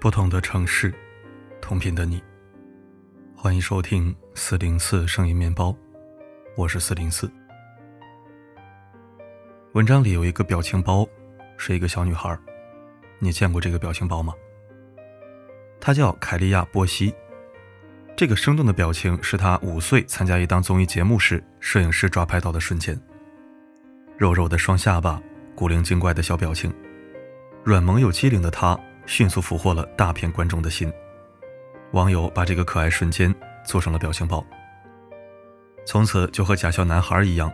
不同的城市，同频的你。欢迎收听四零四声音面包，我是四零四。文章里有一个表情包，是一个小女孩。你见过这个表情包吗？她叫凯利亚·波西。这个生动的表情是她五岁参加一档综艺节目时，摄影师抓拍到的瞬间。肉肉的双下巴，古灵精怪的小表情，软萌又机灵的她。迅速俘获了大片观众的心，网友把这个可爱瞬间做成了表情包，从此就和假笑男孩一样，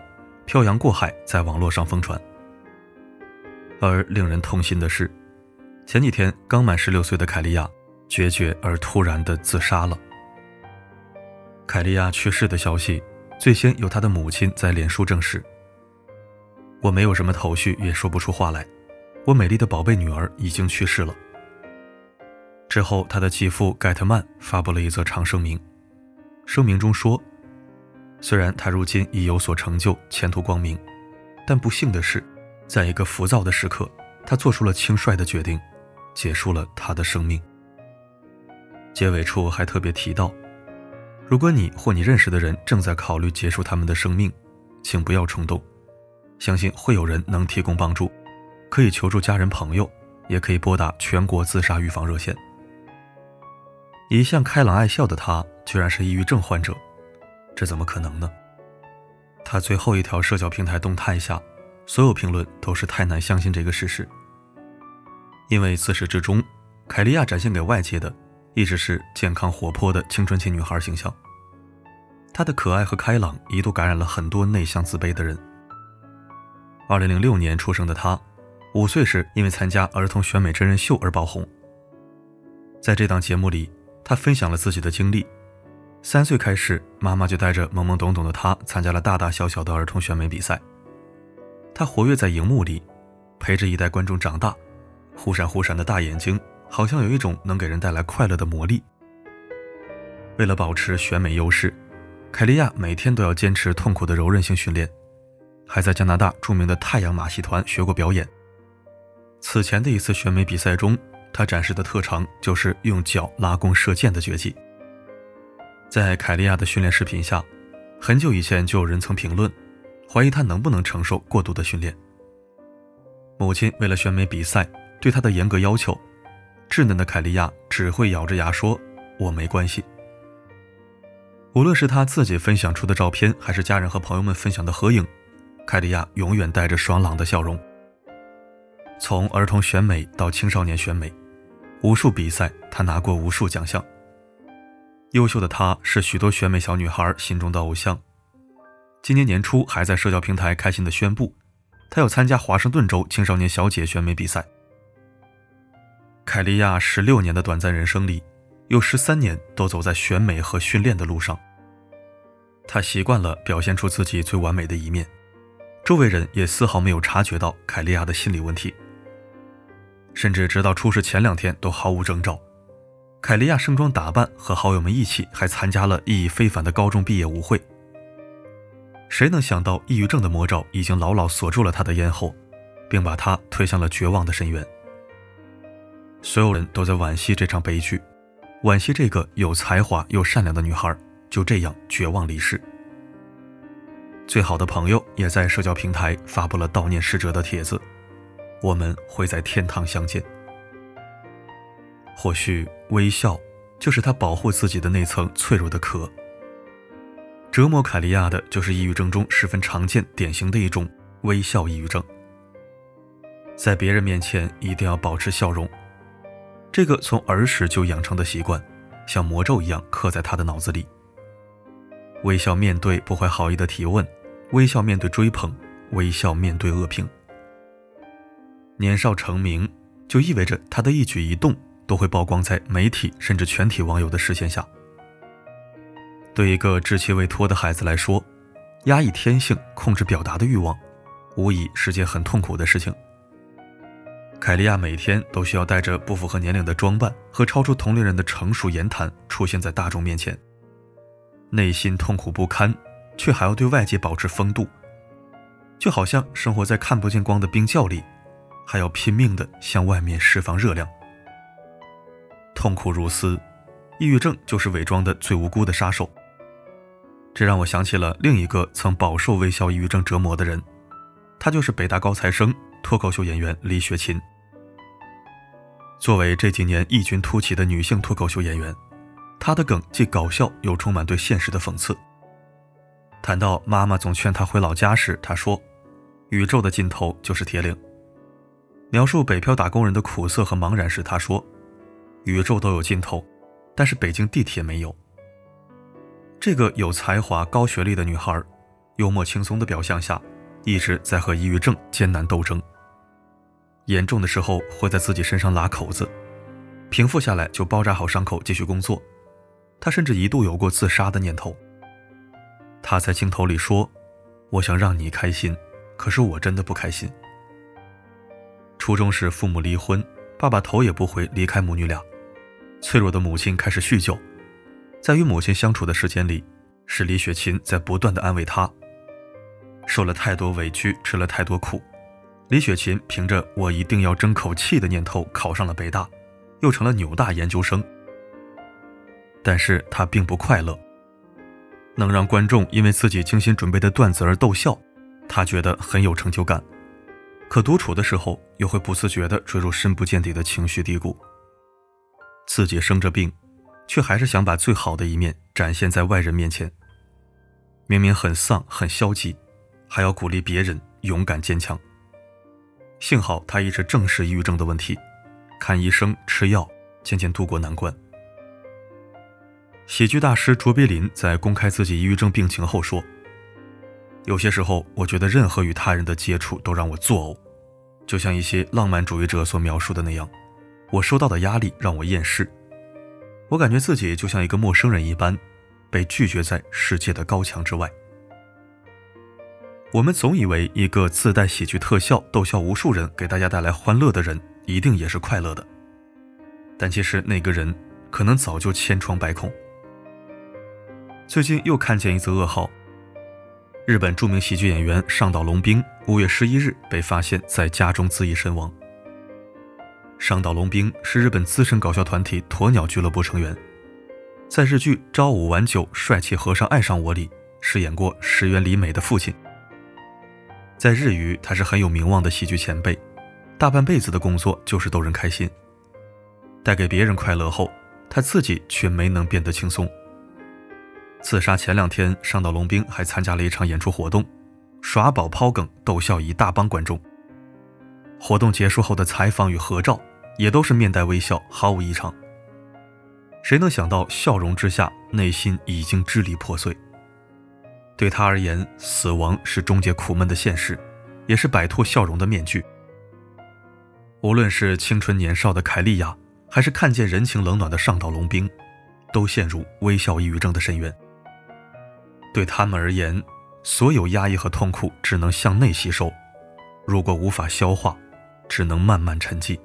漂洋过海在网络上疯传。而令人痛心的是，前几天刚满十六岁的凯利亚决绝而突然的自杀了。凯利亚去世的消息，最先由他的母亲在脸书证实。我没有什么头绪，也说不出话来。我美丽的宝贝女儿已经去世了。之后，他的继父盖特曼发布了一则长声明，声明中说：“虽然他如今已有所成就，前途光明，但不幸的是，在一个浮躁的时刻，他做出了轻率的决定，结束了他的生命。”结尾处还特别提到：“如果你或你认识的人正在考虑结束他们的生命，请不要冲动，相信会有人能提供帮助，可以求助家人朋友，也可以拨打全国自杀预防热线。”一向开朗爱笑的他，居然是抑郁症患者，这怎么可能呢？他最后一条社交平台动态下，所有评论都是太难相信这个事实。因为自始至终，凯利亚展现给外界的一直是健康活泼的青春期女孩形象。她的可爱和开朗一度感染了很多内向自卑的人。二零零六年出生的她，五岁时因为参加儿童选美真人秀而爆红。在这档节目里。他分享了自己的经历，三岁开始，妈妈就带着懵懵懂懂的他参加了大大小小的儿童选美比赛。他活跃在荧幕里，陪着一代观众长大，忽闪忽闪的大眼睛，好像有一种能给人带来快乐的魔力。为了保持选美优势，凯利亚每天都要坚持痛苦的柔韧性训练，还在加拿大著名的太阳马戏团学过表演。此前的一次选美比赛中。他展示的特长就是用脚拉弓射箭的绝技。在凯利亚的训练视频下，很久以前就有人曾评论，怀疑他能不能承受过度的训练。母亲为了选美比赛对他的严格要求，稚嫩的凯利亚只会咬着牙说：“我没关系。”无论是他自己分享出的照片，还是家人和朋友们分享的合影，凯利亚永远带着爽朗的笑容。从儿童选美到青少年选美。无数比赛，他拿过无数奖项。优秀的他是许多选美小女孩心中的偶像。今年年初，还在社交平台开心地宣布，他要参加华盛顿州青少年小姐选美比赛。凯利亚十六年的短暂人生里，有十三年都走在选美和训练的路上。他习惯了表现出自己最完美的一面，周围人也丝毫没有察觉到凯利亚的心理问题。甚至直到出事前两天都毫无征兆。凯利亚盛装打扮，和好友们一起，还参加了意义非凡的高中毕业舞会。谁能想到，抑郁症的魔爪已经牢牢锁住了他的咽喉，并把他推向了绝望的深渊。所有人都在惋惜这场悲剧，惋惜这个有才华又善良的女孩就这样绝望离世。最好的朋友也在社交平台发布了悼念逝者的帖子。我们会在天堂相见。或许微笑就是他保护自己的那层脆弱的壳。折磨凯利亚的就是抑郁症中十分常见、典型的一种微笑抑郁症。在别人面前一定要保持笑容，这个从儿时就养成的习惯，像魔咒一样刻在他的脑子里。微笑面对不怀好意的提问，微笑面对追捧，微笑面对恶评。年少成名，就意味着他的一举一动都会曝光在媒体甚至全体网友的视线下。对一个稚气未脱的孩子来说，压抑天性、控制表达的欲望，无疑是件很痛苦的事情。凯利亚每天都需要带着不符合年龄的装扮和超出同龄人的成熟言谈出现在大众面前，内心痛苦不堪，却还要对外界保持风度，就好像生活在看不见光的冰窖里。还要拼命的向外面释放热量。痛苦如斯，抑郁症就是伪装的最无辜的杀手。这让我想起了另一个曾饱受微笑抑郁症折磨的人，他就是北大高材生、脱口秀演员李雪琴。作为这几年异军突起的女性脱口秀演员，她的梗既搞笑又充满对现实的讽刺。谈到妈妈总劝她回老家时，她说：“宇宙的尽头就是铁岭。”描述北漂打工人的苦涩和茫然时，他说：“宇宙都有尽头，但是北京地铁没有。”这个有才华、高学历的女孩，幽默轻松的表象下，一直在和抑郁症艰难斗争。严重的时候会在自己身上拉口子，平复下来就包扎好伤口继续工作。她甚至一度有过自杀的念头。她在镜头里说：“我想让你开心，可是我真的不开心。”初中时父母离婚，爸爸头也不回离开母女俩，脆弱的母亲开始酗酒。在与母亲相处的时间里，是李雪琴在不断的安慰她。受了太多委屈，吃了太多苦，李雪琴凭着“我一定要争口气”的念头考上了北大，又成了纽大研究生。但是她并不快乐。能让观众因为自己精心准备的段子而逗笑，她觉得很有成就感。可独处的时候，又会不自觉地坠入深不见底的情绪低谷。自己生着病。却还是想把最好的一面展现在外人面前。明明很丧很消极，还要鼓励别人勇敢坚强。幸好他一直正视抑郁症的问题，看医生吃药，渐渐度过难关。喜剧大师卓别林在公开自己抑郁症病情后说：“有些时候，我觉得任何与他人的接触都让我作呕，就像一些浪漫主义者所描述的那样，我受到的压力让我厌世。”我感觉自己就像一个陌生人一般，被拒绝在世界的高墙之外。我们总以为一个自带喜剧特效、逗笑无数人、给大家带来欢乐的人，一定也是快乐的。但其实那个人可能早就千疮百孔。最近又看见一则噩耗：日本著名喜剧演员上岛龙兵五月十一日被发现在家中自缢身亡。上岛龙兵是日本资深搞笑团体鸵鸟俱乐部成员，在日剧《朝五晚九，帅气和尚爱上我》里饰演过石原里美的父亲。在日语，他是很有名望的喜剧前辈，大半辈子的工作就是逗人开心，带给别人快乐后，他自己却没能变得轻松。自杀前两天，上岛龙兵还参加了一场演出活动，耍宝抛梗，逗笑一大帮观众。活动结束后的采访与合照，也都是面带微笑，毫无异常。谁能想到，笑容之下，内心已经支离破碎。对他而言，死亡是终结苦闷的现实，也是摆脱笑容的面具。无论是青春年少的凯利亚，还是看见人情冷暖的上岛龙兵，都陷入微笑抑郁症的深渊。对他们而言，所有压抑和痛苦只能向内吸收，如果无法消化，只能慢慢沉寂，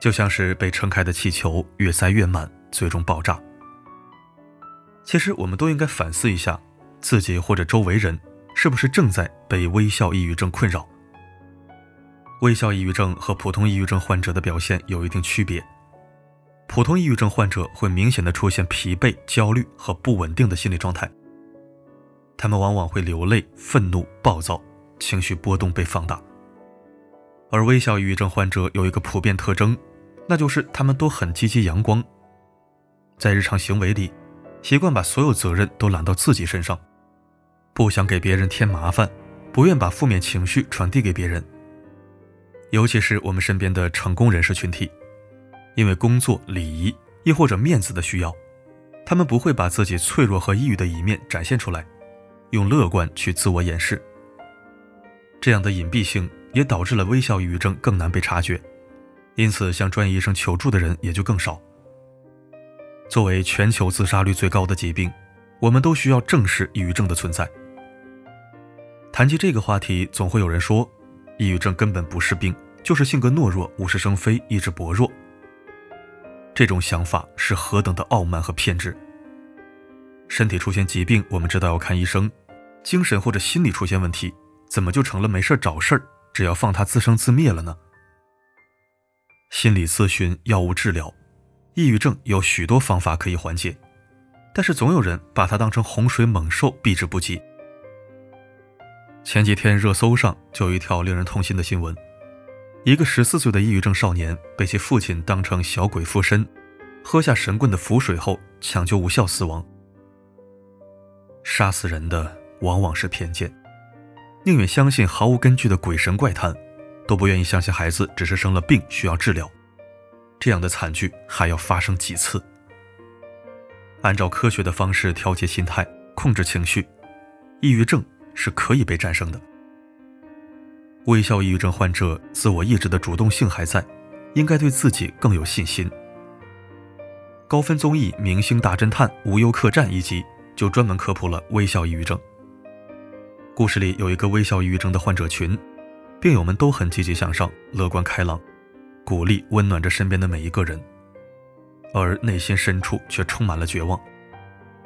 就像是被撑开的气球，越塞越满，最终爆炸。其实，我们都应该反思一下，自己或者周围人是不是正在被微笑抑郁症困扰。微笑抑郁症和普通抑郁症患者的表现有一定区别。普通抑郁症患者会明显的出现疲惫、焦虑和不稳定的心理状态，他们往往会流泪、愤怒、暴躁，情绪波动被放大。而微笑抑郁症患者有一个普遍特征，那就是他们都很积极阳光，在日常行为里，习惯把所有责任都揽到自己身上，不想给别人添麻烦，不愿把负面情绪传递给别人。尤其是我们身边的成功人士群体，因为工作、礼仪，亦或者面子的需要，他们不会把自己脆弱和抑郁的一面展现出来，用乐观去自我掩饰。这样的隐蔽性。也导致了微笑抑郁症更难被察觉，因此向专业医生求助的人也就更少。作为全球自杀率最高的疾病，我们都需要正视抑郁症的存在。谈及这个话题，总会有人说，抑郁症根本不是病，就是性格懦弱、无事生非、意志薄弱。这种想法是何等的傲慢和偏执。身体出现疾病，我们知道要看医生；精神或者心理出现问题，怎么就成了没事找事儿？只要放他自生自灭了呢？心理咨询、药物治疗，抑郁症有许多方法可以缓解，但是总有人把它当成洪水猛兽避之不及。前几天热搜上就有一条令人痛心的新闻：一个十四岁的抑郁症少年被其父亲当成小鬼附身，喝下神棍的符水后抢救无效死亡。杀死人的往往是偏见，宁愿相信毫无根据的鬼神怪谈，都不愿意相信孩子只是生了病需要治疗。这样的惨剧还要发生几次？按照科学的方式调节心态、控制情绪，抑郁症是可以被战胜的。微笑抑郁症患者自我意志的主动性还在，应该对自己更有信心。高分综艺《明星大侦探无忧客栈》一集就专门科普了微笑抑郁症。故事里有一个微笑抑郁症的患者群，病友们都很积极向上、乐观开朗。鼓励温暖着身边的每一个人，而内心深处却充满了绝望，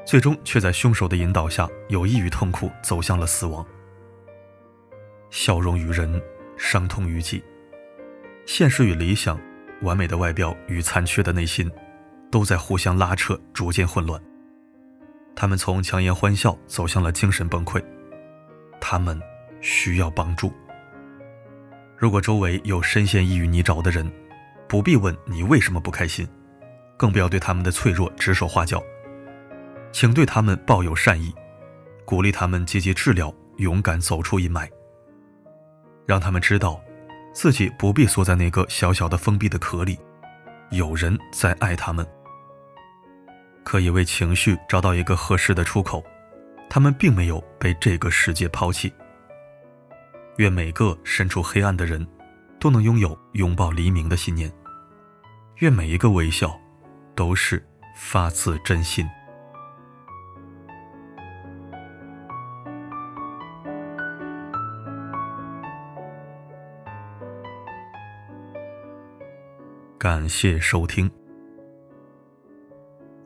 最终却在凶手的引导下，有意与痛苦走向了死亡。笑容于人，伤痛于己。现实与理想，完美的外表与残缺的内心，都在互相拉扯，逐渐混乱。他们从强颜欢笑走向了精神崩溃，他们需要帮助。如果周围有深陷抑郁泥沼的人，不必问你为什么不开心，更不要对他们的脆弱指手画脚，请对他们抱有善意，鼓励他们积极治疗，勇敢走出阴霾，让他们知道，自己不必缩在那个小小的封闭的壳里，有人在爱他们，可以为情绪找到一个合适的出口，他们并没有被这个世界抛弃。愿每个身处黑暗的人，都能拥有拥抱黎明的信念。愿每一个微笑，都是发自真心。感谢收听。